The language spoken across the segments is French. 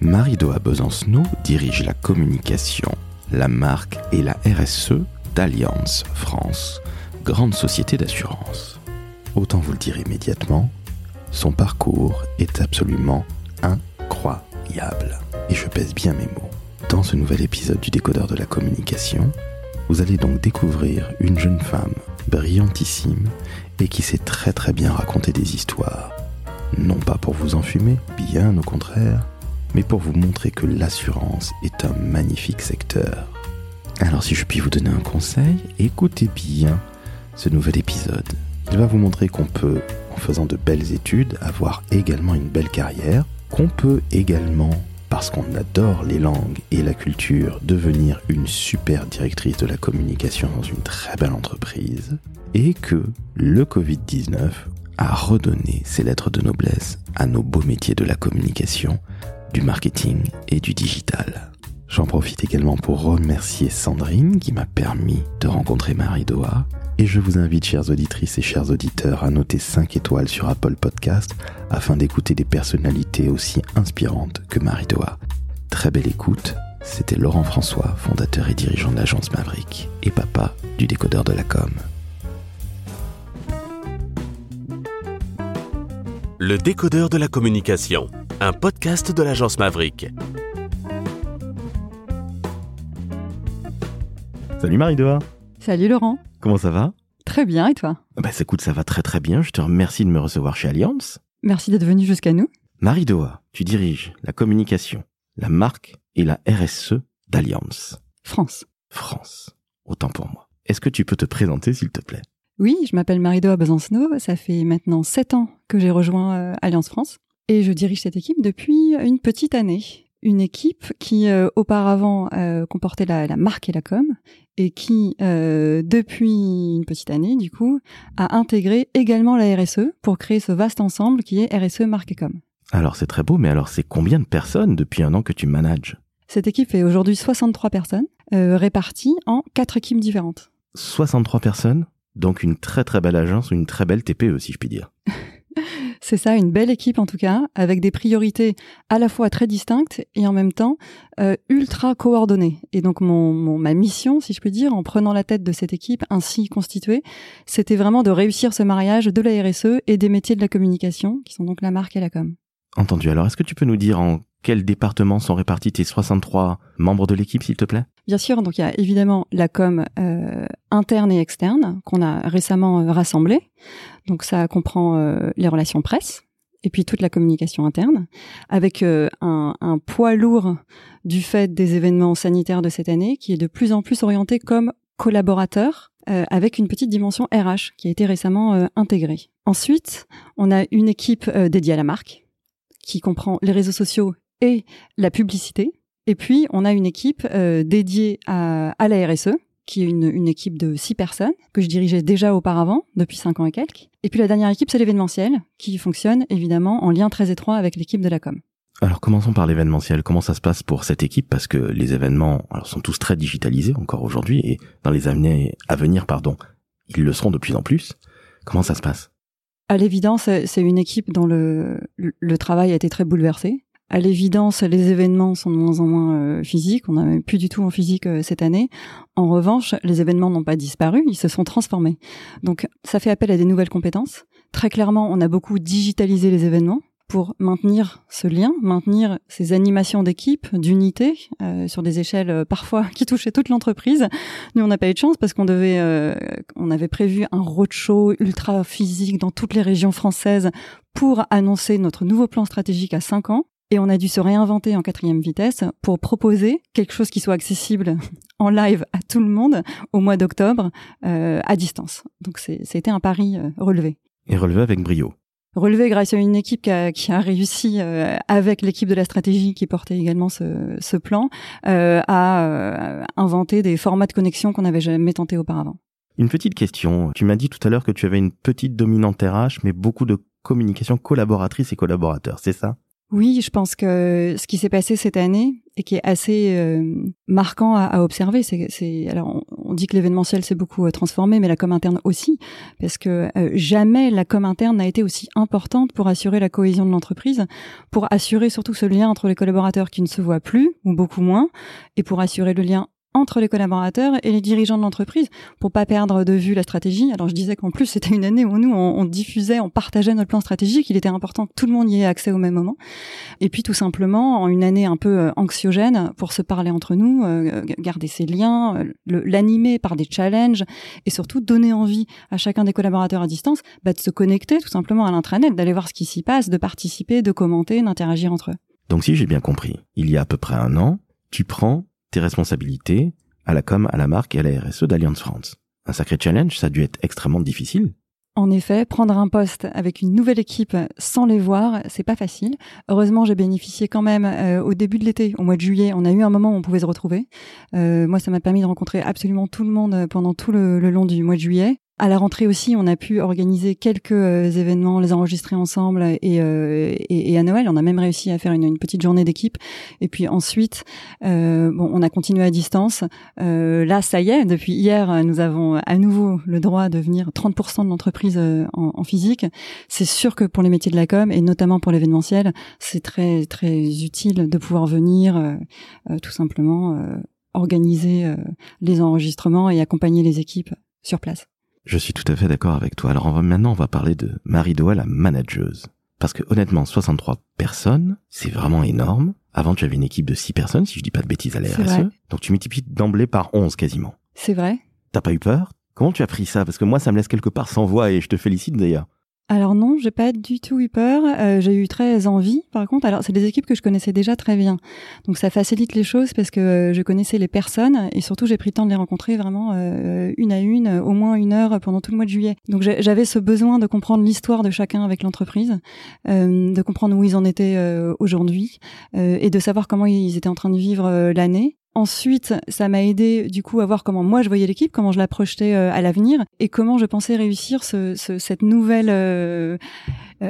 Marie-Doa Besancenot dirige la communication, la marque et la RSE d'Alliance France, grande société d'assurance. Autant vous le dire immédiatement, son parcours est absolument incroyable. Et je pèse bien mes mots. Dans ce nouvel épisode du décodeur de la communication, vous allez donc découvrir une jeune femme brillantissime et qui sait très très bien raconter des histoires. Non pas pour vous enfumer, bien au contraire, mais pour vous montrer que l'assurance est un magnifique secteur. Alors si je puis vous donner un conseil, écoutez bien ce nouvel épisode. Il va vous montrer qu'on peut, en faisant de belles études, avoir également une belle carrière, qu'on peut également, parce qu'on adore les langues et la culture, devenir une super directrice de la communication dans une très belle entreprise, et que le Covid-19 a redonné ses lettres de noblesse à nos beaux métiers de la communication, du marketing et du digital. J'en profite également pour remercier Sandrine qui m'a permis de rencontrer Marie Doha. Et je vous invite, chères auditrices et chers auditeurs, à noter 5 étoiles sur Apple Podcast afin d'écouter des personnalités aussi inspirantes que Marie Doha. Très belle écoute. C'était Laurent François, fondateur et dirigeant de l'agence Maverick et papa du décodeur de la com. Le décodeur de la communication, un podcast de l'agence Maverick. Salut Marie-Doha Salut Laurent. Comment ça va? Très bien, et toi? Bah écoute, ça va très très bien. Je te remercie de me recevoir chez Alliance. Merci d'être venu jusqu'à nous. Marie-Doha, tu diriges la communication, la marque et la RSE d'Alliance. France. France. Autant pour moi. Est-ce que tu peux te présenter s'il te plaît? Oui, je m'appelle Marie-Doa Besancenot. Ça fait maintenant sept ans que j'ai rejoint euh, Alliance France. Et je dirige cette équipe depuis une petite année. Une équipe qui euh, auparavant euh, comportait la, la, marque et la com et qui, euh, depuis une petite année, du coup, a intégré également la RSE pour créer ce vaste ensemble qui est RSE Marque et Com. Alors c'est très beau, mais alors c'est combien de personnes depuis un an que tu manages? Cette équipe fait aujourd'hui 63 personnes, réparties en quatre équipes différentes. 63 personnes Donc une très très belle agence une très belle TPE, si je puis dire. C'est ça, une belle équipe en tout cas, avec des priorités à la fois très distinctes et en même temps euh, ultra coordonnées. Et donc ma mission, si je puis dire, en prenant la tête de cette équipe ainsi constituée, c'était vraiment de réussir ce mariage de la RSE et des métiers de la communication, qui sont donc la marque et la com. Entendu. Alors est-ce que tu peux nous dire en quels départements sont répartis tes 63 membres de l'équipe, s'il te plaît? Bien sûr, donc il y a évidemment la com euh, interne et externe qu'on a récemment euh, rassemblée. Donc ça comprend euh, les relations presse et puis toute la communication interne, avec euh, un, un, poids lourd du fait des événements sanitaires de cette année qui est de plus en plus orienté comme collaborateur euh, avec une petite dimension RH qui a été récemment intégrée. Ensuite, on a une équipe dédiée à la marque qui comprend les réseaux sociaux et la publicité. Et puis, on a une équipe euh, dédiée à, à, la RSE, qui est une, une, équipe de six personnes, que je dirigeais déjà auparavant, depuis cinq ans et quelques. Et puis la dernière équipe, c'est l'événementiel, qui fonctionne évidemment en lien très étroit avec l'équipe de la com. Alors commençons par l'événementiel. Comment ça se passe pour cette équipe? Parce que les événements alors, sont tous très digitalisés encore aujourd'hui, et dans les années à venir, pardon, ils le seront de plus en plus. Comment ça se passe? À l'évidence, c'est une équipe dont le, le travail a été très bouleversé à l'évidence, les événements sont de moins en moins euh, physiques. On n'a plus du tout en physique euh, cette année. En revanche, les événements n'ont pas disparu, ils se sont transformés. Donc, ça fait appel à des nouvelles compétences. Très clairement, on a beaucoup digitalisé les événements pour maintenir ce lien, maintenir ces animations d'équipe, d'unité, euh, sur des échelles euh, parfois qui touchaient toute l'entreprise. Nous, on n'a pas eu de chance parce qu'on devait, euh, on avait prévu un roadshow ultra physique dans toutes les régions françaises pour annoncer notre nouveau plan stratégique à cinq ans. Et on a dû se réinventer en quatrième vitesse pour proposer quelque chose qui soit accessible en live à tout le monde au mois d'octobre euh, à distance. Donc c'était un pari euh, relevé. Et relevé avec brio. Relevé grâce à une équipe qui a, qui a réussi euh, avec l'équipe de la stratégie qui portait également ce, ce plan euh, à euh, inventer des formats de connexion qu'on n'avait jamais tenté auparavant. Une petite question. Tu m'as dit tout à l'heure que tu avais une petite dominante RH, mais beaucoup de communication collaboratrice et collaborateurs, c'est ça? Oui, je pense que ce qui s'est passé cette année et qui est assez euh, marquant à, observer, c'est, alors on, dit que l'événementiel s'est beaucoup euh, transformé, mais la com interne aussi, parce que euh, jamais la com interne n'a été aussi importante pour assurer la cohésion de l'entreprise, pour assurer surtout ce lien entre les collaborateurs qui ne se voient plus ou beaucoup moins, et pour assurer le lien entre les collaborateurs et les dirigeants de l'entreprise pour pas perdre de vue la stratégie. Alors je disais qu'en plus c'était une année où nous on, diffusait, on partageait notre plan stratégique. Il était important que tout le monde y ait accès au même moment. Et puis tout simplement en une année un peu euh, anxiogène pour se parler entre nous, euh, garder ces liens, euh, l'animer par des challenges et surtout donner envie à chacun des collaborateurs à distance bah, de se connecter tout simplement à l'intranet, d'aller voir ce qui s'y passe, de participer, de commenter, d'interagir entre eux. Donc si j'ai bien compris, il y a à peu près un an, tu prends responsabilités à la com, à la marque et à la RSE d'Alliance France. Un sacré challenge, ça a dû être extrêmement difficile. En effet, prendre un poste avec une nouvelle équipe sans les voir, c'est pas facile. Heureusement, j'ai bénéficié quand même euh, au début de l'été, au mois de juillet. On a eu un moment où on pouvait se retrouver. Euh, moi, ça m'a permis de rencontrer absolument tout le monde pendant tout le long du mois de juillet. À la rentrée aussi, on a pu organiser quelques euh, événements, les enregistrer ensemble et, euh, et, et, à Noël, on a même réussi à faire une, une petite journée d'équipe. Et puis ensuite, euh, bon, on a continué à distance. Euh, là, ça y est, depuis hier, nous avons à nouveau le droit de venir 30% de l'entreprise euh, en, en, physique. C'est sûr que pour les métiers de la com et notamment pour l'événementiel, c'est très très utile de pouvoir venir tout simplement organiser les enregistrements et accompagner les équipes sur place. Je suis tout à fait d'accord avec toi. Alors maintenant, on va parler de Marie Doa, la manageuse. Parce que honnêtement, 63 personnes, c'est vraiment énorme. Avant, tu avais une équipe de 6 personnes, si je dis pas de bêtises à la RSE. Donc tu multiplies d'emblée par 11 quasiment. C'est vrai. T'as pas eu peur? Comment tu as pris ça? Parce que moi, ça me laisse quelque part sans voix et je te félicite d'ailleurs. Alors non, j'ai pas du tout eu peur. Euh, j'ai eu très envie. Par contre, alors c'est des équipes que je connaissais déjà très bien, donc ça facilite les choses parce que euh, je connaissais les personnes et surtout j'ai pris le temps de les rencontrer vraiment euh, une à une, au moins une heure pendant tout le mois de juillet. Donc j'avais ce besoin de comprendre l'histoire de chacun avec l'entreprise, de comprendre où ils en étaient aujourd'hui et de savoir comment ils étaient en train de vivre l'année Ensuite, ça m'a aidé du coup à voir comment moi je voyais l'équipe, comment je la projetais euh, à l'avenir et comment je pensais réussir ce, ce, cette nouvelle euh,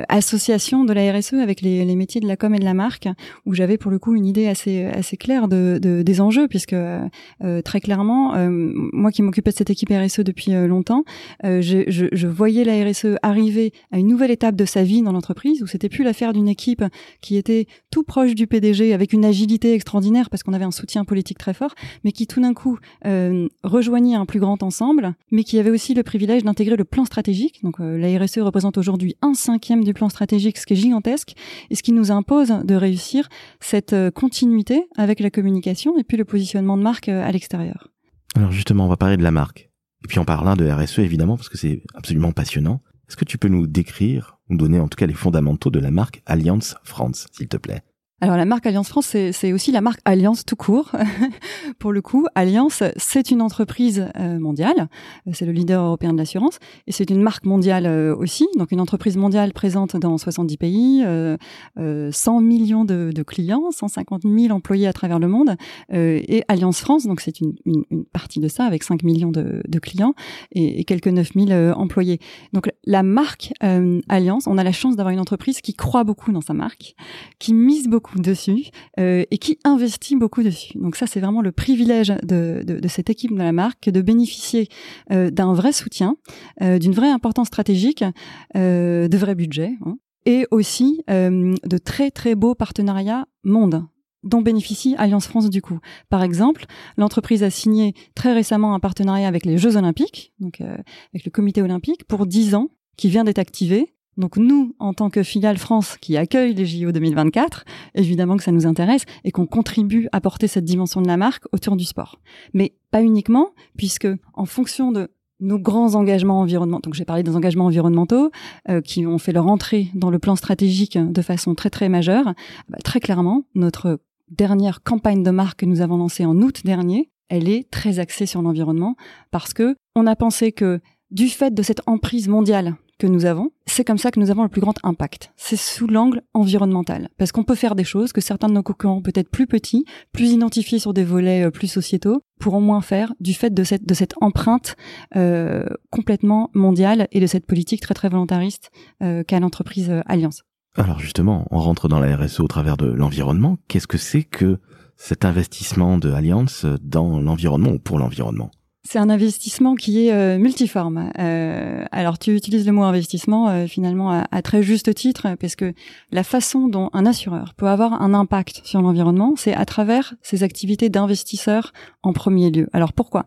association de la RSE avec les, les, métiers de la com et de la marque, où j'avais pour le coup une idée assez assez claire de, de des enjeux, puisque euh, très clairement, moi qui m'occupais de cette équipe RSE depuis longtemps, je, je, je, voyais la RSE arriver à une nouvelle étape de sa vie dans l'entreprise, où c'était plus l'affaire d'une équipe qui était tout proche du PDG avec une agilité extraordinaire parce qu'on avait un soutien politique très fort, mais qui tout d'un coup euh, rejoignait un plus grand ensemble, mais qui avait aussi le privilège d'intégrer le plan stratégique. Donc euh, la RSE représente aujourd'hui un cinquième du plan stratégique, ce qui est gigantesque, et ce qui nous impose de réussir cette euh, continuité avec la communication et puis le positionnement de marque à l'extérieur. Alors justement, on va parler de la marque. Et puis en parlant de RSE, évidemment, parce que c'est absolument passionnant. Est-ce que tu peux nous décrire, ou donner en tout cas les fondamentaux de la marque Alliance France, s'il te plaît? Alors la marque Alliance France, c'est aussi la marque Alliance tout court. Pour le coup, Alliance, c'est une entreprise euh, mondiale, c'est le leader européen de l'assurance, et c'est une marque mondiale euh, aussi, donc une entreprise mondiale présente dans 70 pays, 100 euh, millions de, clients, 150 000 employés à travers le monde, et Alliance France, donc c'est une, partie de ça, avec 5 millions de, clients et, quelques 9 000 employés. Donc la marque Alliance, on a la chance d'avoir une entreprise qui croit beaucoup dans sa marque, qui mise beaucoup dessus euh, et qui investit beaucoup dessus. Donc ça, c'est vraiment le privilège de, de, de, cette équipe de la marque de bénéficier euh, d'un vrai soutien, euh, d'une vraie importance stratégique, euh, de vrais budgets hein, et aussi euh, de très très beaux partenariats monde dont bénéficie Alliance France du coup. Par exemple, l'entreprise a signé très récemment un partenariat avec les Jeux Olympiques, donc avec le Comité Olympique, pour 10 ans, qui vient d'être activé donc nous, en tant que filiale France qui accueille les JO 2024, évidemment que ça nous intéresse et qu'on contribue à porter cette dimension de la marque autour du sport. Mais pas uniquement, puisque en fonction de nos grands engagements environnementaux, donc j'ai parlé des engagements environnementaux euh, qui ont fait leur entrée dans le plan stratégique de façon très très majeure, bah, très clairement, notre dernière campagne de marque que nous avons lancée en août dernier, elle est très axée sur l'environnement parce que on a pensé que du fait de cette emprise mondiale que nous avons, c'est comme ça que nous avons le plus grand impact. C'est sous l'angle environnemental. Parce qu'on peut faire des choses que certains de nos concurrents, peut-être plus petits, plus identifiés sur des volets euh, plus sociétaux, pourront moins faire du fait de cette, empreinte euh, complètement mondiale et de cette politique très très volontariste euh, qu'a l'entreprise Alliance. Alors justement, on rentre dans la RSE au travers de l'environnement. Qu'est-ce que c'est que cet investissement de Allianz dans l'environnement ou pour l'environnement? C'est un investissement qui est euh, multiforme. Euh, alors tu utilises le mot investissement euh, finalement à, à, très juste titre parce que la façon dont un assureur peut avoir un impact sur l'environnement, c'est à travers ses activités d'investisseur en premier lieu. Alors pourquoi?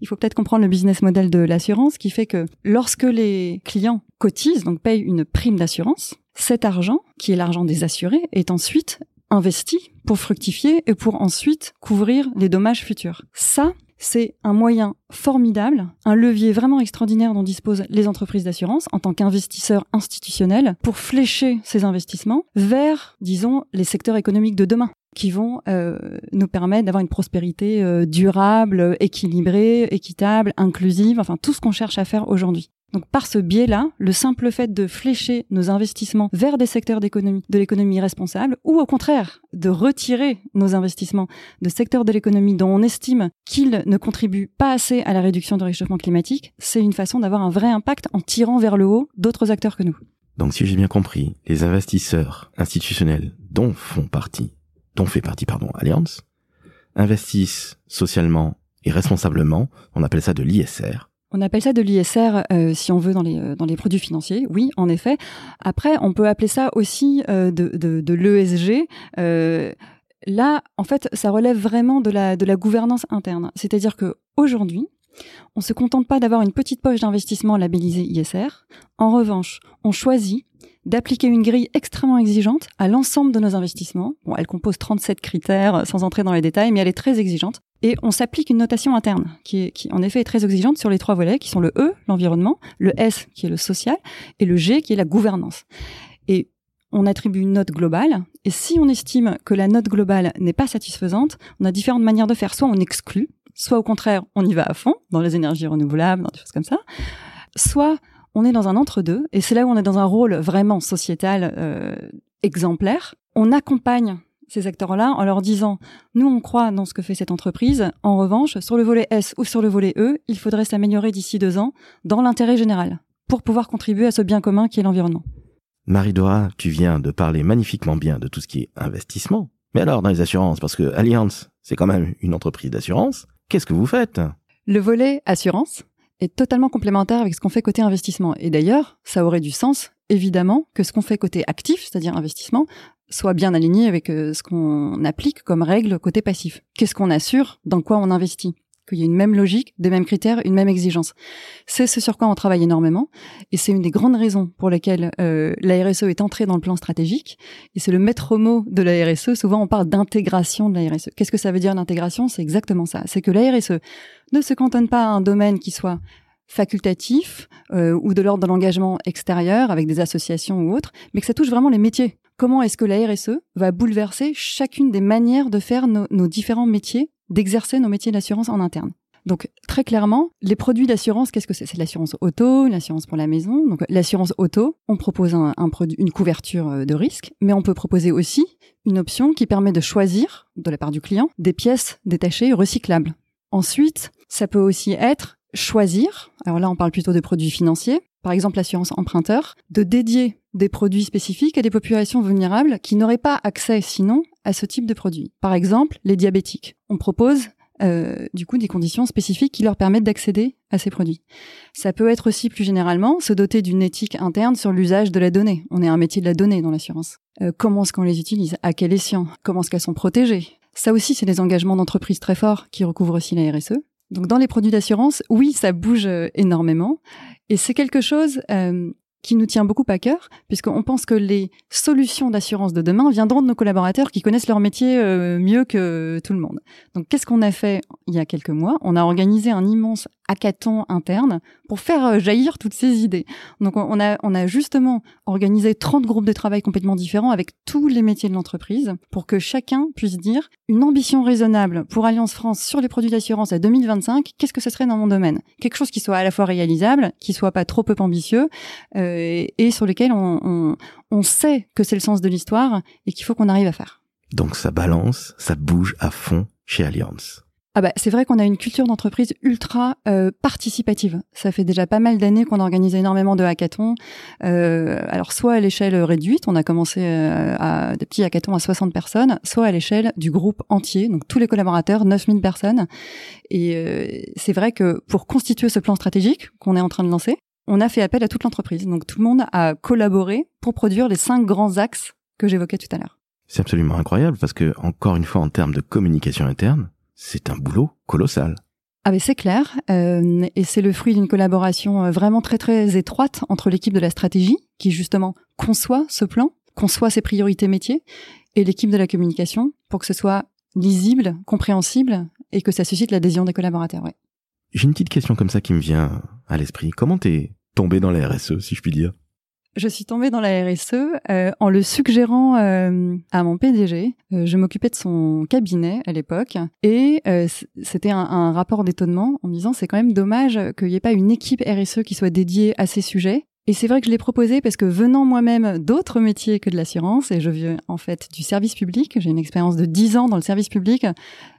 Il faut peut-être comprendre le business model de l'assurance qui fait que lorsque les clients cotisent, donc payent une prime d'assurance, cet argent, qui est l'argent des assurés, est ensuite investi pour fructifier et pour ensuite couvrir les dommages futurs. Ça, c'est un moyen formidable, un levier vraiment extraordinaire dont disposent les entreprises d'assurance en tant qu'investisseurs institutionnels pour flécher ces investissements vers, disons, les secteurs économiques de demain qui vont euh, nous permettre d'avoir une prospérité euh, durable, équilibrée, équitable, inclusive, enfin tout ce qu'on cherche à faire aujourd'hui. Donc par ce biais-là, le simple fait de flécher nos investissements vers des secteurs de l'économie responsable, ou au contraire de retirer nos investissements de secteurs de l'économie dont on estime qu'ils ne contribuent pas assez à la réduction du réchauffement climatique, c'est une façon d'avoir un vrai impact en tirant vers le haut d'autres acteurs que nous. Donc si j'ai bien compris, les investisseurs institutionnels dont font partie, dont fait partie pardon Allianz, investissent socialement et responsablement, on appelle ça de l'ISR, on appelle ça de l'ISR euh, si on veut dans les euh, dans les produits financiers. Oui, en effet. Après, on peut appeler ça aussi euh, de, l'ESG. là, en fait, ça relève vraiment de la de la gouvernance interne. C'est-à-dire que aujourd'hui, on se contente pas d'avoir une petite poche d'investissement labellisée ISR. En revanche, on choisit d'appliquer une grille extrêmement exigeante à l'ensemble de nos investissements. Bon, elle compose 37 critères sans entrer dans les détails, mais elle est très exigeante. Et on s'applique une notation interne qui, est, qui, en effet, est très exigeante sur les trois volets, qui sont le E, l'environnement, le S, qui est le social, et le G, qui est la gouvernance. Et on attribue une note globale, et si on estime que la note globale n'est pas satisfaisante, on a différentes manières de faire. Soit on exclut, soit au contraire, on y va à fond, dans les énergies renouvelables, dans des choses comme ça. Soit on est dans un entre-deux, et c'est là où on est dans un rôle vraiment sociétal euh, exemplaire. On accompagne ces acteurs-là en leur disant nous on croit dans ce que fait cette entreprise. En revanche, sur le volet S ou sur le volet E, il faudrait s'améliorer d'ici deux ans dans l'intérêt général pour pouvoir contribuer à ce bien commun qui est l'environnement. Marie-Dora, tu viens de parler magnifiquement bien de tout ce qui est investissement. Mais alors dans les assurances, parce que Allianz, c'est quand même une entreprise d'assurance, qu'est-ce que vous faites? Le volet assurance est totalement complémentaire avec ce qu'on fait côté investissement. Et d'ailleurs, ça aurait du sens évidemment que ce qu'on fait côté actif, c'est-à-dire investissement, soit bien aligné avec euh, ce qu'on applique comme règle côté passif. Qu'est-ce qu'on assure? Dans quoi on investit? Qu'il y ait une même logique, des mêmes critères, une même exigence. C'est ce sur quoi on travaille énormément, et c'est une des grandes raisons pour lesquelles euh, la RSE est entrée dans le plan stratégique, et c'est le maître mot de la RSE. Souvent, on parle d'intégration de la RSE. Qu'est-ce que ça veut dire l'intégration? C'est exactement ça. C'est que la RSE ne se cantonne pas à un domaine qui soit facultatif euh, ou de l'ordre de l'engagement extérieur avec des associations ou autres, mais que ça touche vraiment les métiers comment est-ce que la RSE va bouleverser chacune des manières de faire nos, différents métiers, d'exercer nos métiers d'assurance en interne? Donc très clairement, les produits d'assurance, qu'est-ce que c'est? C'est l'assurance auto, l'assurance pour la maison. Donc l'assurance auto, on propose une couverture euh, de risque, mais on peut proposer aussi une option qui permet de choisir, de la part du client, des pièces détachées recyclables. Ensuite, ça peut aussi être choisir, alors là on parle plutôt de produits financiers, par exemple l'assurance emprunteur, de dédier des produits spécifiques à des populations vulnérables qui n'auraient pas accès sinon à ce type de produits. Par exemple, les diabétiques. On propose euh, du coup des conditions spécifiques qui leur permettent d'accéder à ces produits. Ça peut être aussi plus généralement se doter d'une éthique interne sur l'usage de la donnée. On est un métier de la donnée dans l'assurance. Euh, comment est-ce qu'on les utilise? À quel escient? Comment est-ce qu'elles sont protégées? Ça aussi, c'est des engagements d'entreprise très forts qui recouvrent aussi la RSE. Donc dans les produits d'assurance, oui, ça bouge euh, énormément. Et c'est quelque chose euh, qui nous tient beaucoup à cœur, puisqu'on pense que les solutions d'assurance de demain viendront de nos collaborateurs qui connaissent leur métier euh, mieux que tout le monde. Donc, qu'est-ce qu'on a fait il y a quelques mois? On a organisé un immense hackathon interne pour faire euh, jaillir toutes ces idées. Donc, on a, on a justement organisé 30 groupes de travail complètement différents avec tous les métiers de l'entreprise pour que chacun puisse dire une ambition raisonnable pour Alliance France sur les produits d'assurance à 2025, qu'est-ce que ce serait dans mon domaine? Quelque chose qui soit à la fois réalisable, qui soit pas trop peu ambitieux, euh, et sur lesquels on, on, sait que c'est le sens de l'histoire et qu'il faut qu'on arrive à faire. Donc ça balance, ça bouge à fond chez Allianz. Ah bah, c'est vrai qu'on a une culture d'entreprise ultra euh, participative. Ça fait déjà pas mal d'années qu'on organise énormément de hackathons. Euh, alors soit à l'échelle réduite, on a commencé euh, à des petits hackathons à 60 personnes, soit à l'échelle du groupe entier, donc tous les collaborateurs, 9000 personnes. Et c'est vrai que pour constituer ce plan stratégique qu'on est en train de lancer, on a fait appel à toute l'entreprise. Donc tout le monde a collaboré pour produire les cinq grands axes que j'évoquais tout à l'heure. C'est absolument incroyable parce que, encore une fois, en termes de communication interne, c'est un boulot colossal. Ah mais c'est clair, euh, et c'est le fruit d'une collaboration euh, vraiment très très étroite entre l'équipe de la stratégie, qui justement conçoit ce plan, conçoit ses priorités métiers, et l'équipe de la communication, pour que ce soit lisible, compréhensible, et que ça suscite l'adhésion des collaborateurs. Ouais. J'ai une petite question comme ça qui me vient à l'esprit. Comment t'es tombé dans la RSE, si je puis dire? Je suis tombée dans la RSE euh, en le suggérant euh, à mon PDG. Euh, je m'occupais de son cabinet à l'époque et c'était un, un, rapport d'étonnement en me disant c'est quand même dommage qu'il n'y ait pas une équipe RSE qui soit dédiée à ces sujets et c'est vrai que je l'ai proposé parce que venant moi-même d'autres métiers que de l'assurance, et je viens en fait du service public, j'ai une expérience de 10 ans dans le service public,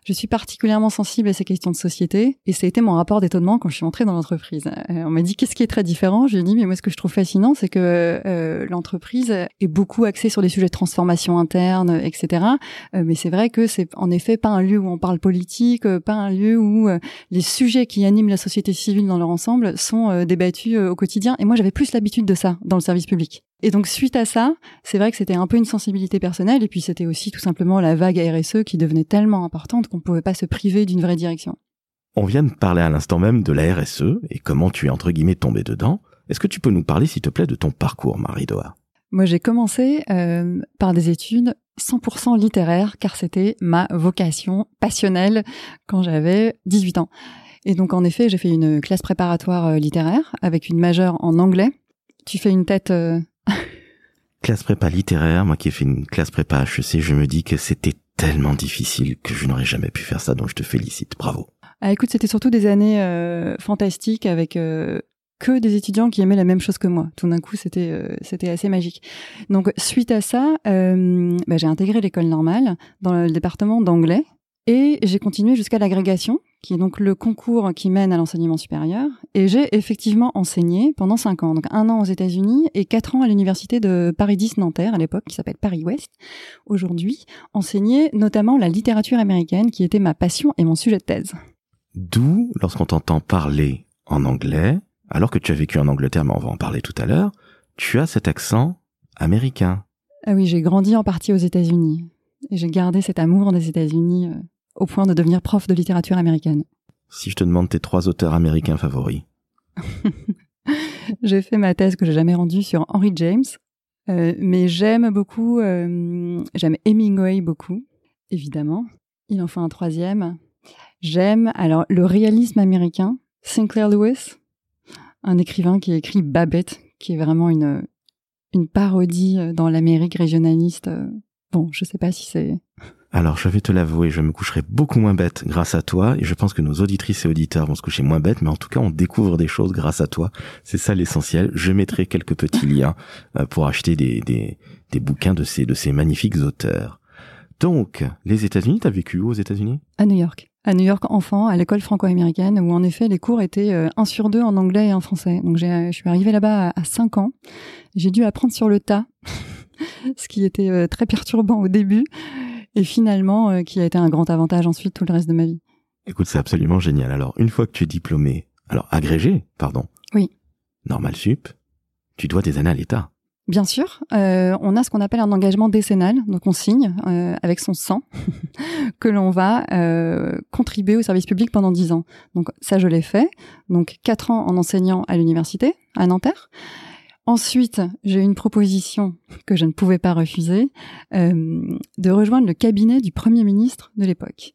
je suis particulièrement sensible à ces questions de société, et ça a été mon rapport d'étonnement quand je suis entrée dans l'entreprise. Euh, on m'a dit qu'est-ce qui est très différent, je lui ai dit mais moi ce que je trouve fascinant c'est que euh, l'entreprise est beaucoup axée sur des sujets de transformation interne, etc. Euh, mais c'est vrai que c'est en effet pas un lieu où on parle politique, pas un lieu où les sujets qui animent la société civile dans leur ensemble sont débattus au quotidien, et moi j'avais plus l'habitude de ça dans le service public. Et donc suite à ça, c'est vrai que c'était un peu une sensibilité personnelle et puis c'était aussi tout simplement la vague RSE qui devenait tellement importante qu'on ne pouvait pas se priver d'une vraie direction. On vient de parler à l'instant même de la RSE et comment tu es entre guillemets tombé dedans. Est-ce que tu peux nous parler s'il te plaît de ton parcours, Marie Doha Moi j'ai commencé euh, par des études 100% littéraires car c'était ma vocation passionnelle quand j'avais 18 ans. Et donc en effet, j'ai fait une classe préparatoire euh, littéraire avec une majeure en anglais. Tu fais une tête. Euh, classe prépa littéraire, moi qui ai fait une classe prépa HEC, je me dis que c'était tellement difficile que je n'aurais jamais pu faire ça, donc je te félicite, bravo. Ah écoute, c'était surtout des années euh, fantastiques avec que des étudiants qui aimaient la même chose que moi. Tout d'un coup, c'était c'était assez magique. Donc suite à ça, bah, j'ai intégré l'école normale dans le département d'anglais et j'ai continué jusqu'à l'agrégation qui est donc le concours qui mène à l'enseignement supérieur. Et j'ai effectivement enseigné pendant cinq ans, donc un an aux États-Unis et quatre ans à l'université de Paris 10 Nanterre à l'époque, qui s'appelle Paris Ouest. Aujourd'hui, enseigné notamment la littérature américaine, qui était ma passion et mon sujet de thèse. D'où, lorsqu'on t'entend parler en anglais, alors que tu as vécu en Angleterre, mais on va en parler tout à l'heure, tu as cet accent américain. Ah oui, j'ai grandi en partie aux États-Unis. Et j'ai gardé cet amour des États-Unis euh, au point de devenir prof de littérature américaine. Si je te demande tes trois auteurs américains favoris. j'ai fait ma thèse que j'ai jamais rendue sur Henry James, euh, mais j'aime beaucoup, euh, j'aime Hemingway beaucoup, évidemment. Il en faut un troisième. J'aime alors le réalisme américain, Sinclair Lewis, un écrivain qui a écrit Babette, qui est vraiment une une parodie dans l'Amérique régionaliste. Bon, je sais pas si c'est alors, je vais te l'avouer, je me coucherai beaucoup moins bête grâce à toi, et je pense que nos auditrices et auditeurs vont se coucher moins bêtes, mais en tout cas, on découvre des choses grâce à toi. C'est ça l'essentiel. Je mettrai quelques petits liens euh, pour acheter des, des, des bouquins de ces, de ces magnifiques auteurs. Donc, les États-Unis, t'as vécu où aux États-Unis? À New York. À New York, enfant, à l'école franco-américaine, où en effet les cours étaient euh, un sur deux en anglais et en français. Donc, je suis arrivée là-bas à, 5 ans. J'ai dû apprendre sur le tas, ce qui était euh, très perturbant au début et finalement euh, qui a été un grand avantage ensuite tout le reste de ma vie. Écoute, c'est absolument génial. Alors, une fois que tu es diplômé, alors agrégé, pardon. Oui. Normal sup, tu dois des années à l'État. Bien sûr, euh, on a ce qu'on appelle un engagement décennal, donc on signe euh, avec son sang que l'on va euh, contribuer au service public pendant dix ans. Donc ça, je l'ai fait. Donc quatre ans en enseignant à l'université à Nanterre. Ensuite, j'ai eu une proposition que je ne pouvais pas refuser euh, de rejoindre le cabinet du Premier ministre de l'époque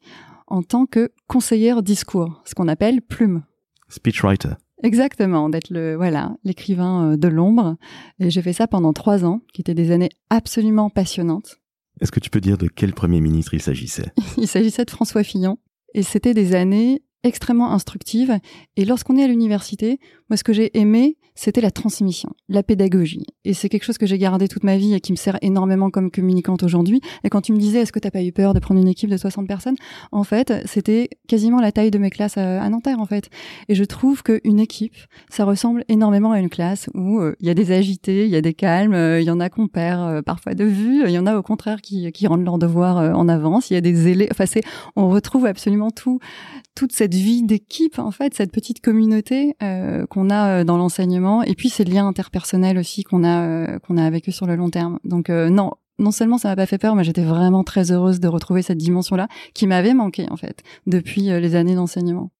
en tant que conseillère discours, ce qu'on appelle plume. Speechwriter. Exactement, d'être le voilà l'écrivain euh, de l'ombre. Et j'ai fait ça pendant trois ans, qui étaient des années absolument passionnantes. Est-ce que tu peux dire de quel Premier ministre il s'agissait? Il s'agissait de François Fillon. Et c'était des années extrêmement instructives. Et lorsqu'on est à l'université, Moi, ce que j'ai aimé, c'était la transmission, la pédagogie. Et c'est quelque chose que j'ai gardé toute ma vie et qui me sert énormément comme communicante aujourd'hui. Et quand tu me disais, est-ce que t'as pas eu peur de prendre une équipe de 60 personnes? En fait, c'était quasiment la taille de mes classes à, Nanterre, en fait. Et je trouve qu'une équipe, ça ressemble énormément à une classe où euh, il y a des agités, il y a des calmes, euh, il y en a qu'on perd euh, parfois de vue, il y en a au contraire qui, qui rendent leur devoir en avance, il y a des zélés. Enfin, c'est, on retrouve absolument tout, toute cette vie d'équipe, en fait, cette petite communauté qu'on a dans l'enseignement. Et puis, ces liens interpersonnels aussi qu'on a, qu'on a avec eux sur le long terme. Donc, non, non seulement ça m'a pas fait peur, mais j'étais vraiment très heureuse de retrouver cette dimension-là qui m'avait manqué en fait depuis les années d'enseignement.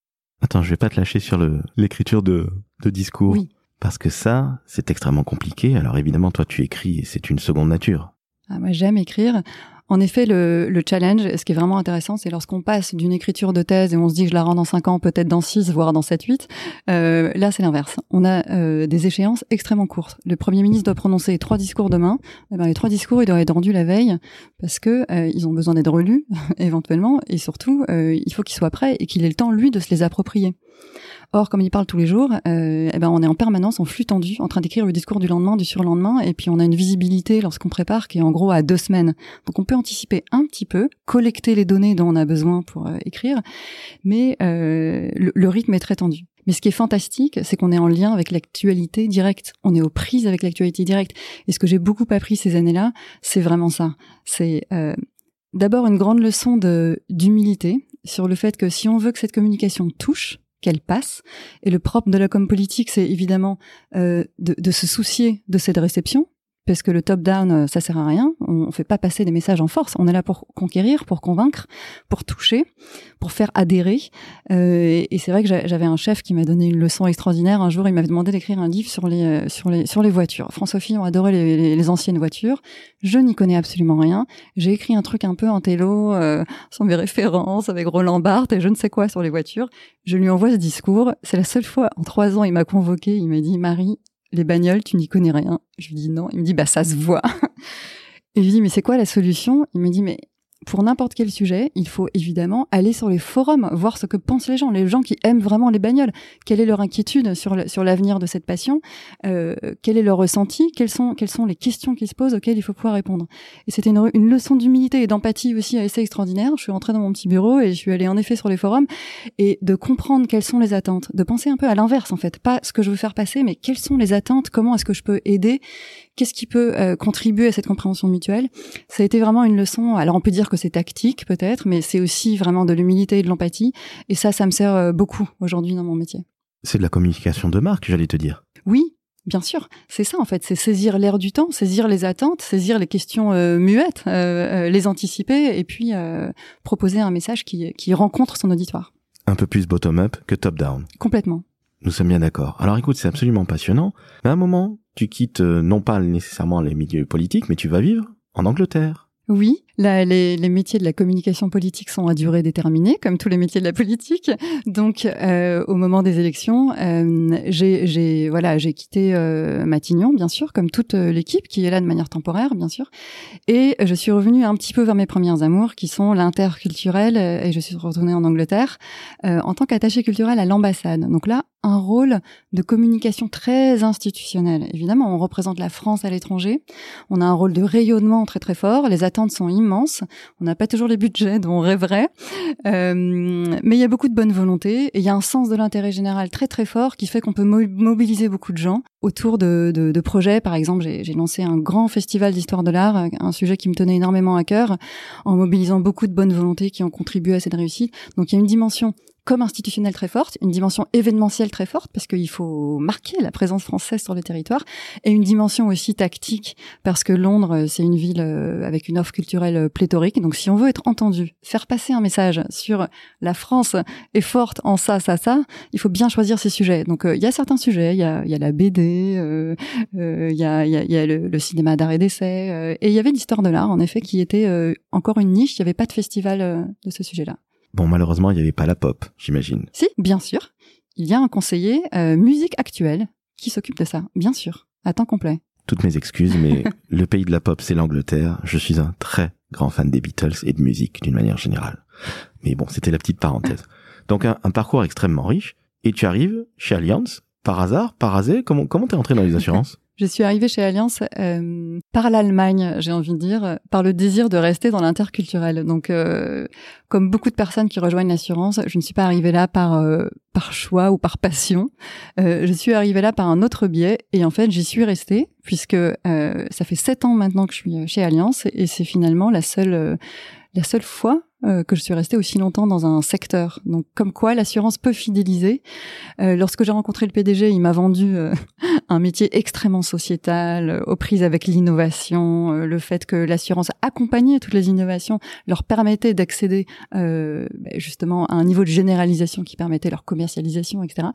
Attends, je vais pas te lâcher sur le l'écriture de, de discours. Oui. Parce que ça, c'est extrêmement compliqué. Alors évidemment, toi, tu écris et c'est une seconde nature. Ah, moi, j'aime écrire. En effet, le, le, challenge, ce qui est vraiment intéressant, c'est lorsqu'on passe d'une écriture de thèse et on se dit je la rends dans 5 ans, peut-être dans 6, voire dans 7, 8. Euh, là, c'est l'inverse. On a euh, des échéances extrêmement courtes. Le Premier ministre doit prononcer trois discours demain. Eh ben, les trois discours, ils doivent être rendus la veille parce que euh, ils ont besoin d'être relus, éventuellement, et surtout, il faut qu'ils soient prêts et qu'il ait le temps, lui, de se les approprier. Or, comme il parle tous les jours, euh, eh ben on est en permanence en flux tendu, en train d'écrire le discours du lendemain, du surlendemain, et puis on a une visibilité lorsqu'on prépare qui est en gros à deux semaines. Donc on peut anticiper un petit peu, collecter les données dont on a besoin pour euh, écrire, mais euh, le, rythme est très tendu. Mais ce qui est fantastique, c'est qu'on est en lien avec l'actualité directe. On est aux prises avec l'actualité directe. Et ce que j'ai beaucoup appris ces années-là, c'est vraiment ça. C'est euh, d'abord une grande leçon d'humilité sur le fait que si on veut que cette communication touche, qu'elle passe. Et le propre de la com politique, c'est évidemment euh, de, de, se soucier de cette réception, parce que le top-down, euh, ça sert à rien. On ne fait pas passer des messages en force. On est là pour conquérir, pour convaincre, pour toucher, pour faire adhérer. Euh, et c'est vrai que j'avais un chef qui m'a donné une leçon extraordinaire. Un jour, il m'avait demandé d'écrire un livre sur les euh, sur les sur les voitures. François Fillon adorait les, les, anciennes voitures. Je n'y connais absolument rien. J'ai écrit un truc un peu en télo, euh, sans mes références, avec Roland Barthes et je ne sais quoi sur les voitures. Je lui envoie ce discours. C'est la seule fois en trois ans, il m'a convoqué. Il m'a dit Marie, les bagnoles, tu n'y connais rien. Je lui dis non. Il me dit bah ça se voit. Et je lui dis mais c'est quoi la solution? Il me dit mais pour n'importe quel sujet, il faut évidemment aller sur les forums, voir ce que pensent les gens, les gens qui aiment vraiment les bagnoles. Quelle est leur inquiétude sur l'avenir de cette passion? Euh, Quel est leur ressenti? Quelles sont quelles sont les questions qui se posent auxquelles il faut pouvoir répondre? Et c'était une, une, leçon d'humilité et d'empathie aussi assez extraordinaire. Je suis rentrée dans mon petit bureau et je suis allée en effet sur les forums et de comprendre quelles sont les attentes, de penser un peu à l'inverse en fait, pas ce que je veux faire passer, mais quelles sont les attentes, comment est-ce que je peux aider? Qu'est-ce qui peut euh, contribuer à cette compréhension mutuelle? Ça a été vraiment une leçon. Alors on peut dire que c'est tactique peut-être, mais c'est aussi vraiment de l'humilité et de l'empathie. Et ça, ça me sert euh, beaucoup aujourd'hui dans mon métier. C'est de la communication de marque, j'allais te dire. Oui, Bien sûr, c'est ça en fait, c'est saisir l'air du temps, saisir les attentes, saisir les questions euh, muettes, les anticiper et puis proposer un message qui, qui rencontre son auditoire. Un peu plus bottom-up que top-down. Complètement. Nous sommes bien d'accord. Alors écoute, c'est absolument passionnant. Mais à un moment, tu quittes euh, non pas nécessairement les milieux politiques, mais tu vas vivre en Angleterre. Oui, là, les, les, métiers de la communication politique sont à durée déterminée, comme tous les métiers de la politique. Donc, euh, au moment des élections, euh, j'ai voilà, j'ai quitté euh, Matignon, bien sûr, comme toute euh, l'équipe qui est là de manière temporaire, bien sûr, et je suis revenue un petit peu vers mes premières amours, qui sont l'interculturel, euh, et je suis retournée en Angleterre en tant qu'attachée culturelle à l'ambassade. Donc là, un rôle de communication très institutionnel. Évidemment, on représente la France à l'étranger. On a un rôle de rayonnement très très fort. Les attentes sont immenses. On n'a pas toujours les budgets dont on rêverait, euh, mais il y a beaucoup de bonne volonté et il y a un sens de l'intérêt général très très fort qui fait qu'on peut mobiliser beaucoup de gens autour de, de, de projets. Par exemple, j'ai lancé un grand festival d'histoire de l'art, un sujet qui me tenait énormément à cœur, en mobilisant beaucoup de bonne volonté qui ont contribué à cette réussite. Donc il y a une dimension comme institutionnelle très forte, une dimension événementielle très forte parce qu'il faut marquer la présence française sur le territoire et une dimension aussi tactique parce que Londres c'est une ville euh, avec une offre culturelle euh, pléthorique. Donc si on veut être entendu, faire passer un message sur la France est forte en ça ça ça, il faut bien choisir ses sujets. Donc euh, il y a certains sujets, il y a, y a la BD, il y a, y a, y a le, cinéma d'art et d'essai et il y avait l'histoire de l'art en effet qui était encore une niche. Il n'y avait pas de festival de ce sujet-là. Bon, malheureusement, il n'y avait pas la pop, j'imagine. Si, bien sûr. Il y a un conseiller euh, musique actuelle qui s'occupe de ça, bien sûr, à temps complet. Toutes mes excuses, mais le pays de la pop, c'est l'Angleterre. Je suis un très grand fan des Beatles et de musique d'une manière générale. Mais bon, c'était la petite parenthèse. Donc un, parcours extrêmement riche, et tu arrives chez Allianz, par hasard, par hasard Comment comment t'es entré dans les assurances? Je suis arrivée chez Alliance euh, par l'Allemagne, j'ai envie de dire, par le désir de rester dans l'interculturel. Donc, euh, comme beaucoup de personnes qui rejoignent l'assurance, je ne suis pas arrivée là par euh, par choix ou par passion. Euh, je suis arrivée là par un autre biais, et en fait, j'y suis restée puisque euh, ça fait sept ans maintenant que je suis chez Alliance, et c'est finalement la seule la seule fois euh, que je suis restée aussi longtemps dans un secteur. Donc comme quoi l'assurance peut fidéliser. Euh, lorsque j'ai rencontré le PDG, il m'a vendu euh, un métier extrêmement sociétal, aux prises avec l'innovation, le fait que l'assurance accompagnait toutes les innovations, leur permettait d'accéder bah, justement à un niveau de généralisation qui permettait leur commercialisation, etc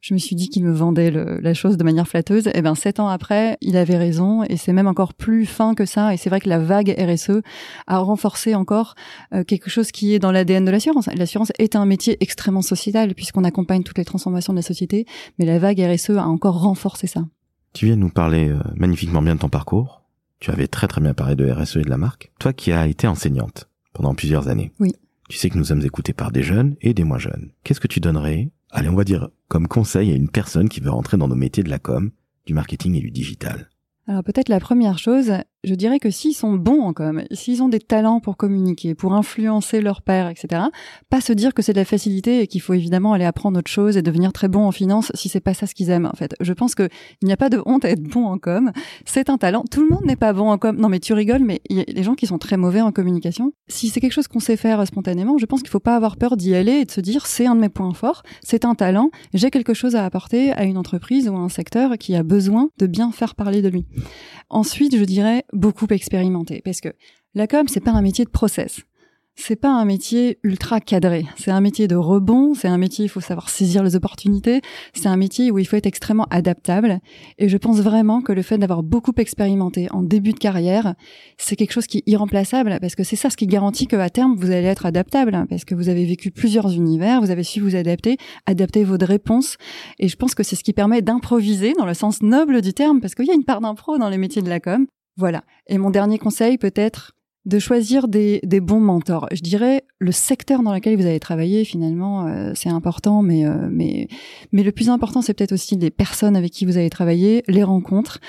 je me suis dit qu'il me vendait la chose de manière flatteuse. Et eh ben sept ans après, il avait raison et c'est même encore plus fin que ça. Et c'est vrai que la vague RSE a renforcé encore euh, quelque chose qui est dans l'ADN de l'assurance. L'assurance est un métier extrêmement sociétal puisqu'on accompagne toutes les transformations de la société, mais la vague RSE a encore renforcé ça. Tu viens de nous parler euh, magnifiquement bien de ton parcours. Tu avais très très bien parlé de RSE et de la marque. Toi qui as été enseignante pendant plusieurs années. Oui. Tu sais que nous sommes écoutés par des jeunes et des moins jeunes. Qu'est-ce que tu donnerais allez, on va dire comme conseil à une personne qui veut rentrer dans nos métiers de la com, du marketing et du digital. Alors peut-être la première chose, je dirais que s'ils sont bons en com, s'ils ont des talents pour communiquer, pour influencer leur père, etc., pas se dire que c'est de la facilité et qu'il faut évidemment aller apprendre autre chose et devenir très bon en finance si c'est pas ça ce qu'ils aiment. En fait, je pense que il n'y a pas de honte à être bon en com. C'est un talent. Tout le monde n'est pas bon en com. Non, mais tu rigoles, mais il y a des gens qui sont très mauvais en communication. Si c'est quelque chose qu'on sait faire spontanément, je pense qu'il faut pas avoir peur d'y aller et de se dire c'est un de mes points forts, c'est un talent, j'ai quelque chose à apporter à une entreprise ou à un secteur qui a besoin de bien faire parler de lui. Ensuite, je dirais beaucoup expérimenter parce que la com c'est pas un métier de process c'est pas un métier ultra cadré. C'est un métier de rebond. C'est un métier, il faut savoir saisir les opportunités. C'est un métier où il faut être extrêmement adaptable. Et je pense vraiment que le fait d'avoir beaucoup expérimenté en début de carrière, c'est quelque chose qui est irremplaçable parce que c'est ça ce qui garantit qu'à terme, vous allez être adaptable parce que vous avez vécu plusieurs univers, vous avez su vous adapter, adapter votre réponse. Et je pense que c'est ce qui permet d'improviser dans le sens noble du terme parce qu'il y a une part d'impro dans les métiers de la com. Voilà. Et mon dernier conseil, peut-être, de choisir des, des, bons mentors. Je dirais le secteur dans lequel vous allez travailler finalement euh, c'est important, mais euh, mais mais le plus important c'est peut-être aussi les personnes avec qui vous allez travailler, les rencontres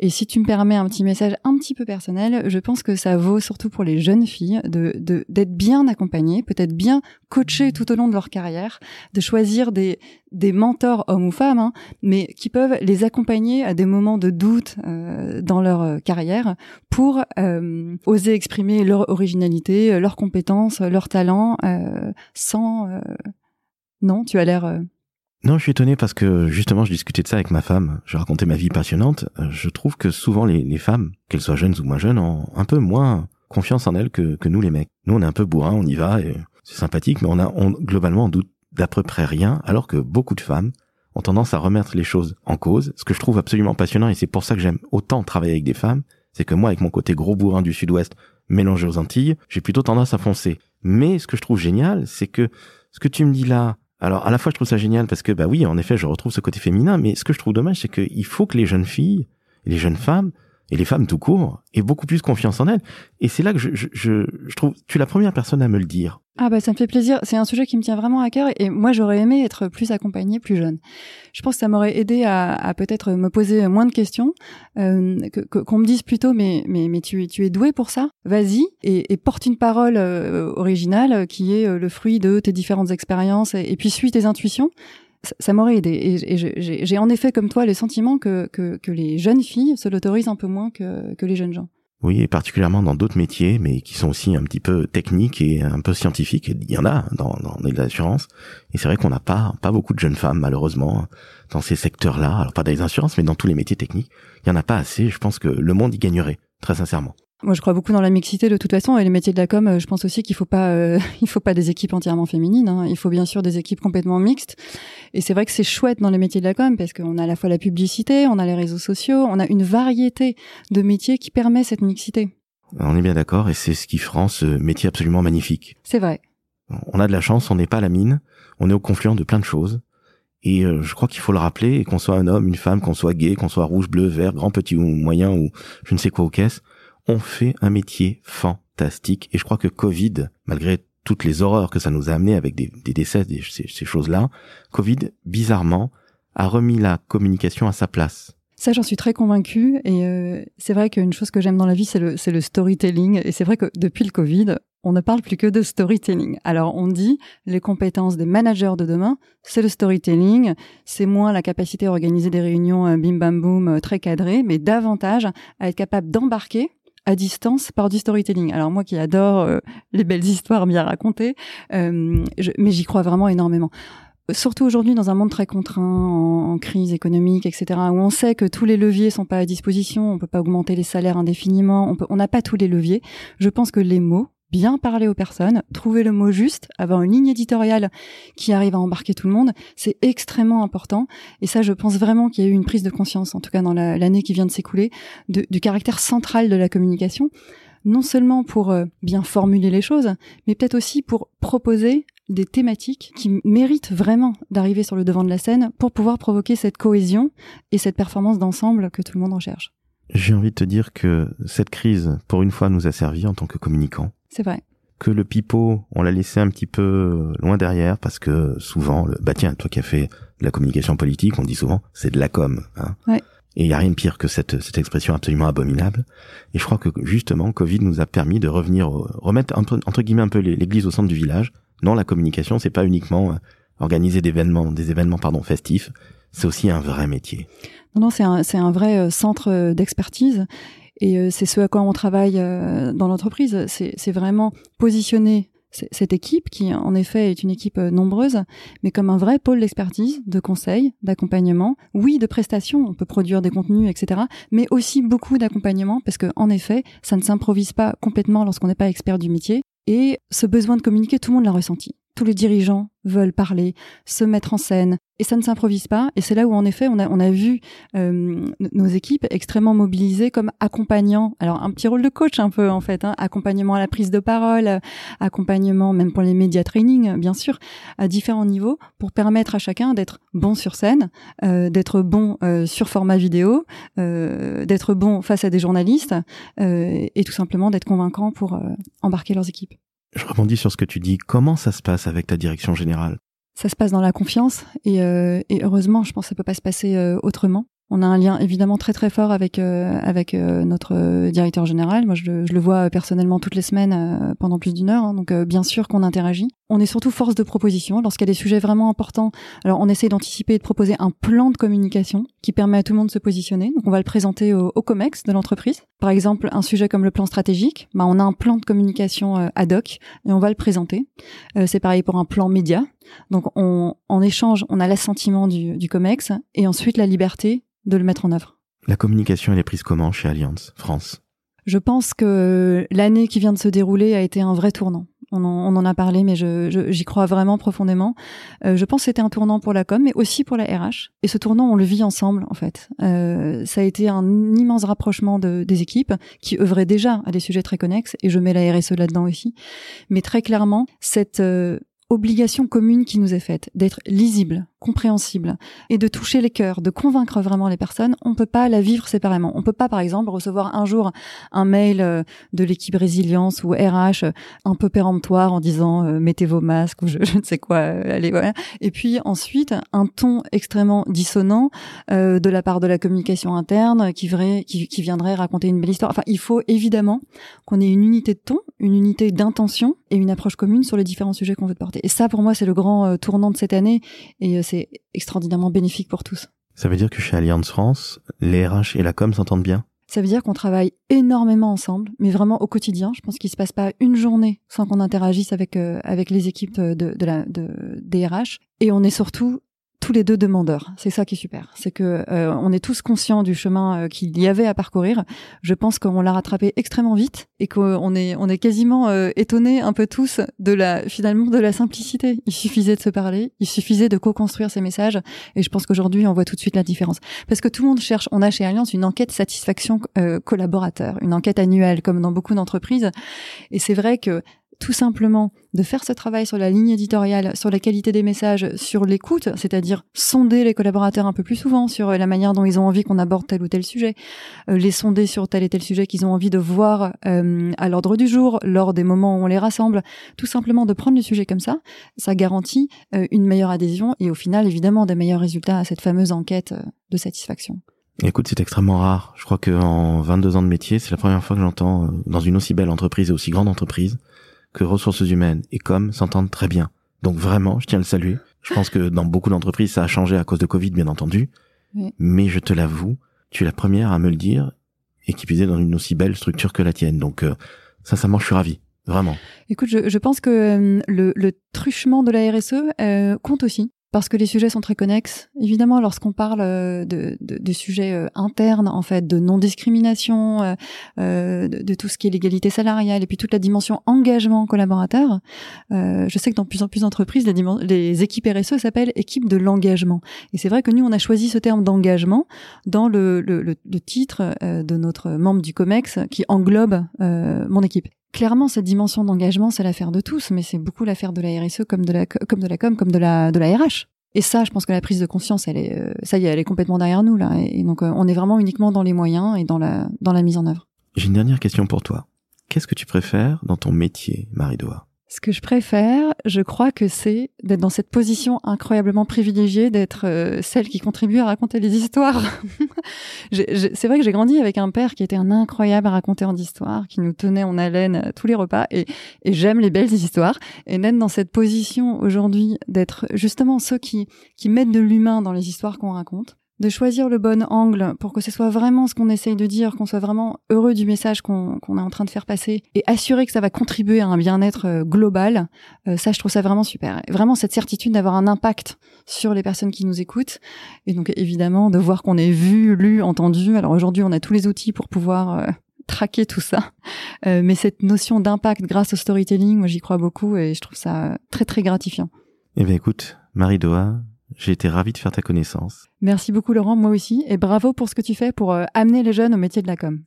et si tu me permets un petit message un petit peu personnel, je pense que ça vaut surtout pour les jeunes filles de d'être bien accompagnées, peut-être bien coachées tout au long de leur carrière, de choisir des des mentors hommes ou femmes, hein, mais qui peuvent les accompagner à des moments de doute euh, dans leur euh, carrière pour euh, oser exprimer leur originalité, leurs compétences, leurs talents, sans non, tu as l'air non, je suis étonné parce que justement, je discutais de ça avec ma femme. Je racontais ma vie passionnante. Euh, je trouve que souvent les, femmes, qu'elles soient jeunes ou moins jeunes, ont un peu moins confiance en elles que, que nous les mecs. Nous, on est un peu bourrin, on y va et c'est sympathique, mais on a on, globalement on doute d'à peu près rien, alors que beaucoup de femmes ont tendance à remettre les choses en cause. Ce que je trouve absolument passionnant et c'est pour ça que j'aime autant travailler avec des femmes, c'est que moi, avec mon côté gros bourrin du Sud-Ouest mélangé aux Antilles, j'ai plutôt tendance à foncer. Mais ce que je trouve génial, c'est que ce que tu me dis là, alors à la fois je trouve ça génial parce que bah oui en effet je retrouve ce côté féminin mais ce que je trouve dommage c'est qu'il faut que les jeunes filles et les jeunes femmes et les femmes tout court aient beaucoup plus confiance en elles. Et c'est là que je, je, je, trouve tu es la première personne à me le dire. Ah bah ça me fait plaisir. C'est un sujet qui me tient vraiment à cœur et moi j'aurais aimé être plus accompagnée plus jeune. Je pense que ça m'aurait aidé à, à peut-être me poser moins de questions euh, qu'on me dise plutôt mais mais mais tu tu es doué pour ça. Vas-y et, et, porte une parole euh, originale qui est euh, le fruit de tes différentes expériences et, et puis suis tes intuitions ça, m'aurait aidé. Et, j'ai en effet, comme toi, le sentiment que, que, que les jeunes filles se l'autorisent un peu moins que, que les jeunes gens. Oui, et particulièrement dans d'autres métiers, mais qui sont aussi un petit peu techniques et un peu scientifiques. Il y en a dans, dans l'assurance. Et c'est vrai qu'on n'a pas, pas beaucoup de jeunes femmes, malheureusement, dans ces secteurs-là. Alors pas dans les assurances, mais dans tous les métiers techniques. Il y en a pas assez. Je pense que le monde y gagnerait, très sincèrement. Moi, je crois beaucoup dans la mixité de toute façon. Et les métiers de la com, euh, je pense aussi qu'il faut pas, euh, il faut pas des équipes entièrement féminines. Hein. Il faut bien sûr des équipes complètement mixtes. Et c'est vrai que c'est chouette dans les métiers de la com parce qu'on a à la fois la publicité, on a les réseaux sociaux, on a une variété de métiers qui permet cette mixité. On est bien d'accord, et c'est ce qui rend ce métier absolument magnifique. C'est vrai. On a de la chance, on n'est pas à la mine, on est au confluent de plein de choses. Et euh, je crois qu'il faut le rappeler, qu'on soit un homme, une femme, qu'on soit gay, qu'on soit rouge, bleu, vert, grand, petit ou moyen, ou je ne sais quoi aux caisses, on fait un métier fantastique. Et je crois que Covid, malgré toutes les horreurs que ça nous a amené avec des, décès, ces, choses-là, Covid, bizarrement, a remis la communication à sa place. Ça, j'en suis très convaincue. Et euh, c'est vrai qu'une chose que j'aime dans la vie, c'est le, le storytelling. Et c'est vrai que depuis le Covid, on ne parle plus que de storytelling. Alors on dit les compétences des managers de demain, c'est le storytelling, c'est moins la capacité à organiser des réunions euh, bim bam boum euh, très cadrées, mais davantage à être capable d'embarquer à distance par du storytelling. Alors moi qui adore euh, les belles histoires bien racontées, mais j'y crois vraiment énormément surtout aujourd'hui dans un monde très contraint, en, crise économique, etc., où on sait que tous les leviers sont pas à disposition, on peut pas augmenter les salaires indéfiniment, on n'a pas tous les leviers. Je pense que les mots, bien parler aux personnes, trouver le mot juste, avoir une ligne éditoriale qui arrive à embarquer tout le monde, c'est extrêmement important. Et ça, je pense vraiment qu'il y a eu une prise de conscience, en tout cas dans l'année qui vient de s'écouler, du caractère central de la communication, non seulement pour euh, bien formuler les choses, mais peut-être aussi pour proposer des thématiques qui méritent vraiment d'arriver sur le devant de la scène pour pouvoir provoquer cette cohésion et cette performance d'ensemble que tout le monde recherche. J'ai envie de te dire que cette crise, pour une fois, nous a servi en tant que communicants. C'est vrai. Que le pipeau, on l'a laissé un petit peu loin derrière parce que souvent, le, bah tiens, toi qui as fait de la communication politique, on dit souvent, c'est de la com. Hein. Ouais. Et il n'y a rien de pire que cette, cette expression absolument abominable. Et je crois que justement, Covid nous a permis de revenir, remettre entre, entre guillemets un peu l'église au centre du village. Non, la communication, c'est pas uniquement euh, organiser des événements, des événements pardon festifs. C'est aussi un vrai métier. Non, non, c'est un, c'est un vrai euh, centre euh, d'expertise. Et c'est ce à quoi on travaille dans l'entreprise. C'est, vraiment positionner cette équipe, qui en effet est une équipe nombreuse, mais comme un vrai pôle d'expertise, de conseil, d'accompagnement, oui, de prestations, on peut produire des contenus, etc., mais aussi beaucoup d'accompagnement, parce que en effet, ça ne s'improvise pas complètement lorsqu'on n'est pas expert du métier. Et ce besoin de communiquer, tout le monde l'a ressenti. Tous les dirigeants veulent parler, se mettre en scène, et ça ne s'improvise pas. Et c'est là où, en effet, on a, vu euh, nos équipes extrêmement mobilisées comme accompagnants. Alors, un petit rôle de coach un peu, en fait. Hein, accompagnement à la prise de parole, accompagnement même pour les médias training, bien sûr, à différents niveaux, pour permettre à chacun d'être bon sur scène, euh, d'être bon euh, sur format vidéo, d'être bon face à des journalistes, et tout simplement d'être convaincant pour embarquer leurs équipes. Je rebondis sur ce que tu dis. Comment ça se passe avec ta direction générale? Ça se passe dans la confiance et, euh, heureusement, je pense que ça peut pas se passer euh, autrement. On a un lien évidemment très très fort avec euh, avec euh, notre directeur général. Moi, je, le vois personnellement toutes les semaines euh, pendant plus d'une heure. Hein, donc, bien sûr qu'on interagit. On est surtout force de proposition lorsqu'il y a des sujets vraiment importants. Alors, on essaie d'anticiper et de proposer un plan de communication qui permet à tout le monde de se positionner. Donc, on va le présenter au, au Comex de l'entreprise. Par exemple, un sujet comme le plan stratégique, bah, on a un plan de communication ad hoc et on va le présenter. C'est pareil pour un plan média. Donc, on, en échange, on a l'assentiment du, du Comex et ensuite la liberté de le mettre en œuvre. La communication, elle est prise comment chez Allianz France Je pense que l'année qui vient de se dérouler a été un vrai tournant. On en, a parlé, mais j'y crois vraiment profondément. Euh, je pense que c'était un tournant pour la com, mais aussi pour la RH. Et ce tournant, on le vit ensemble, en fait. Euh, ça a été un immense rapprochement de, des équipes qui œuvraient déjà à des sujets très connexes, et je mets la RSE là-dedans aussi. Mais très clairement, cette euh, obligation commune qui nous est faite d'être lisible, compréhensible et de toucher les cœurs, de convaincre vraiment les personnes, on peut pas la vivre séparément. On peut pas, par exemple, recevoir un jour un mail euh, de l'équipe résilience ou RH euh, un peu péremptoire en disant euh, mettez vos masques ou je, ne sais quoi, allez voilà. Et puis ensuite un ton extrêmement dissonant de la part de la communication interne qui, qui viendrait raconter une belle histoire. Enfin, il faut évidemment qu'on ait une unité de ton, une unité d'intention et une approche commune sur les différents sujets qu'on veut porter. Et ça, pour moi, c'est le grand tournant de cette année. Et c'est extraordinairement bénéfique pour tous. Ça veut dire que chez Allianz France, les RH et la com s'entendent bien? Ça veut dire qu'on travaille énormément ensemble, mais vraiment au quotidien. Je pense qu'il se passe pas une journée sans qu'on interagisse avec euh, avec les équipes de, de la de, des RH. Et on est surtout tous les deux demandeurs. C'est ça qui est super. C'est que euh, on est tous conscients du chemin euh, qu'il y avait à parcourir. Je pense qu'on l'a rattrapé extrêmement vite et qu'on est on est quasiment euh, étonnés un peu tous de la finalement de la simplicité. Il suffisait de se parler, il suffisait de co-construire ces messages et je pense qu'aujourd'hui on voit tout de suite la différence parce que tout le monde cherche. On a chez Alliance une enquête satisfaction collaborateur, une enquête annuelle comme dans beaucoup d'entreprises et c'est vrai que tout simplement de faire ce travail sur la ligne éditoriale, sur la qualité des messages, sur l'écoute, c'est-à-dire sonder les collaborateurs un peu plus souvent sur la manière dont ils ont envie qu'on aborde tel ou tel sujet, euh, les sonder sur tel et tel sujet qu'ils ont envie de voir euh, à l'ordre du jour, lors des moments où on les rassemble, tout simplement de prendre le sujet comme ça, ça garantit euh, une meilleure adhésion et au final évidemment des meilleurs résultats à cette fameuse enquête de satisfaction. Écoute, c'est extrêmement rare. Je crois qu'en 22 ans de métier, c'est la première fois que j'entends dans une aussi belle entreprise et aussi grande entreprise que ressources humaines et com s'entendent très bien. Donc vraiment, je tiens à le saluer. Je pense que dans beaucoup d'entreprises, ça a changé à cause de Covid, bien entendu. Mais je te l'avoue, tu es la première à me le dire et qui puisait dans une aussi belle structure que la tienne. Donc, euh, sincèrement, je suis ravi. Vraiment. Écoute, je, je pense que euh, le, le, truchement de la RSE euh, compte aussi parce que les sujets sont très connexes. Évidemment, lorsqu'on parle euh, de, de, de, sujets euh, internes, en fait, de non-discrimination, euh, de, de, tout ce qui est l'égalité salariale, et puis toute la dimension engagement collaborateur, euh, je sais que dans plus en plus d'entreprises, les, équipes RSE s'appellent équipes de l'engagement. Et c'est vrai que nous, on a choisi ce terme d'engagement dans le, le, le, titre de notre membre du COMEX qui englobe mon équipe clairement, cette dimension d'engagement, c'est l'affaire de tous, mais c'est beaucoup l'affaire de la RSE comme de la, comme de la com, comme de la, de la RH. Et ça, je pense que la prise de conscience, elle est, euh, ça y est, elle est complètement derrière nous là. Et, donc, euh, on est vraiment uniquement dans les moyens et dans la, dans la mise en œuvre. J'ai une dernière question pour toi. Qu'est-ce que tu préfères dans ton métier, Marie-Doa ce que je préfère, je crois que c'est d'être dans cette position incroyablement privilégiée, d'être euh, celle qui contribue à raconter les histoires. c'est vrai que j'ai grandi avec un père qui était un incroyable raconteur d'histoires, qui nous tenait en haleine tous les repas, et, j'aime les belles histoires. Et d'être dans cette position aujourd'hui, d'être justement ceux qui mettent de l'humain dans les histoires qu'on raconte, de choisir le bon angle pour que ce soit vraiment ce qu'on essaye de dire, qu'on soit vraiment heureux du message qu'on est en train de faire passer et assurer que ça va contribuer à un bien-être euh, global, euh, ça je trouve ça vraiment super. vraiment cette certitude d'avoir un impact sur les personnes qui nous écoutent et donc évidemment de voir qu'on est vu, lu, entendu. Alors aujourd'hui on a tous les outils pour pouvoir euh, traquer tout ça. mais cette notion d'impact grâce au storytelling, moi j'y crois beaucoup et je trouve ça très très gratifiant. Eh bien écoute, Marie Doha, j'ai été ravi de faire ta connaissance. Merci beaucoup Laurent, moi aussi, et bravo pour ce que tu fais pour euh, amener les jeunes au métier de la com.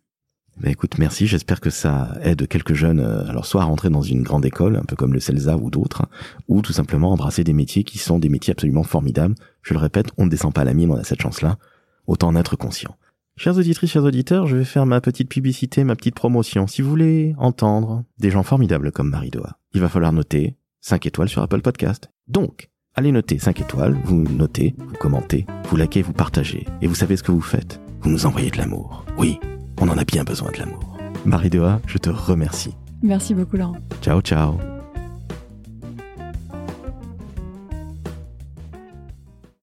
Ben écoute, merci. J'espère que ça aide quelques jeunes, euh, alors soit à rentrer dans une grande école, un peu comme le CELSA ou d'autres, ou tout simplement embrasser des métiers qui sont des métiers absolument formidables. Je le répète, on ne descend pas à la mine, on a cette chance-là. Autant en être conscient. Chers auditrices, chers auditeurs, je vais faire ma petite publicité, ma petite promotion. Si vous voulez entendre des gens formidables comme Marie Doha, il va falloir noter 5 étoiles sur Apple Podcast. Donc, Allez noter 5 étoiles, vous notez, vous commentez, vous likez, vous partagez. Et vous savez ce que vous faites? Vous nous envoyez de l'amour. Oui, on en a bien besoin de l'amour. Marie Doha, je te remercie. Merci beaucoup Laurent. Ciao ciao.